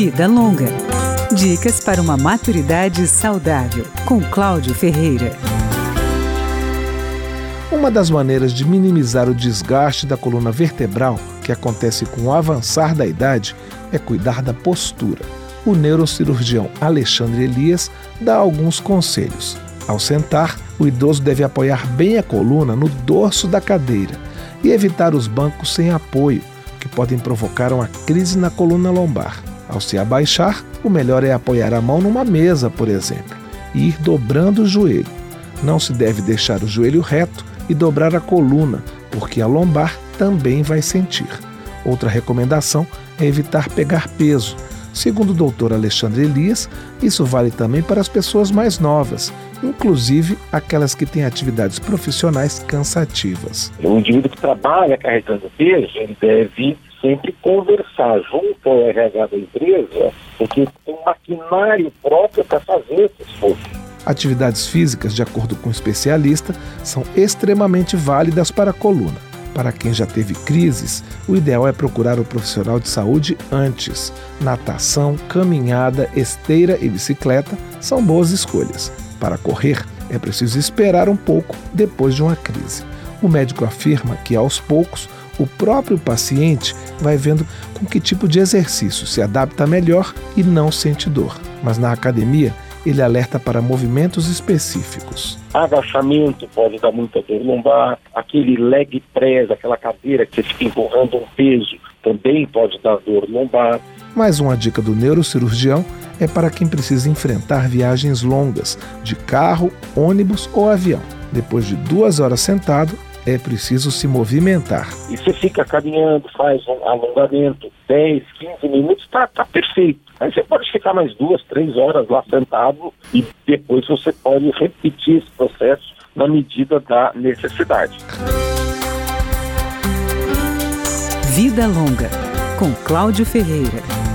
Vida Longa. Dicas para uma maturidade saudável, com Cláudio Ferreira. Uma das maneiras de minimizar o desgaste da coluna vertebral, que acontece com o avançar da idade, é cuidar da postura. O neurocirurgião Alexandre Elias dá alguns conselhos. Ao sentar, o idoso deve apoiar bem a coluna no dorso da cadeira e evitar os bancos sem apoio, que podem provocar uma crise na coluna lombar. Ao se abaixar, o melhor é apoiar a mão numa mesa, por exemplo, e ir dobrando o joelho. Não se deve deixar o joelho reto e dobrar a coluna, porque a lombar também vai sentir. Outra recomendação é evitar pegar peso. Segundo o doutor Alexandre Elias, isso vale também para as pessoas mais novas, inclusive aquelas que têm atividades profissionais cansativas. O indivíduo que trabalha carregando peso, ele deve sempre conversar junto ao RH da empresa, porque tem um maquinário próprio para fazer esse esforço. Atividades físicas, de acordo com o especialista, são extremamente válidas para a coluna. Para quem já teve crises, o ideal é procurar o profissional de saúde antes. Natação, caminhada, esteira e bicicleta são boas escolhas. Para correr, é preciso esperar um pouco depois de uma crise. O médico afirma que, aos poucos, o próprio paciente vai vendo com que tipo de exercício se adapta melhor e não sente dor. Mas na academia, ele alerta para movimentos específicos. Agachamento pode dar muita dor lombar, aquele leg press, aquela cadeira que você fica empurrando um peso, também pode dar dor lombar. Mais uma dica do neurocirurgião é para quem precisa enfrentar viagens longas, de carro, ônibus ou avião. Depois de duas horas sentado, é preciso se movimentar. E você fica caminhando, faz um alongamento, 10, 15 minutos, está tá perfeito. Aí você pode ficar mais duas, três horas lá sentado e depois você pode repetir esse processo na medida da necessidade. Vida Longa, com Cláudio Ferreira.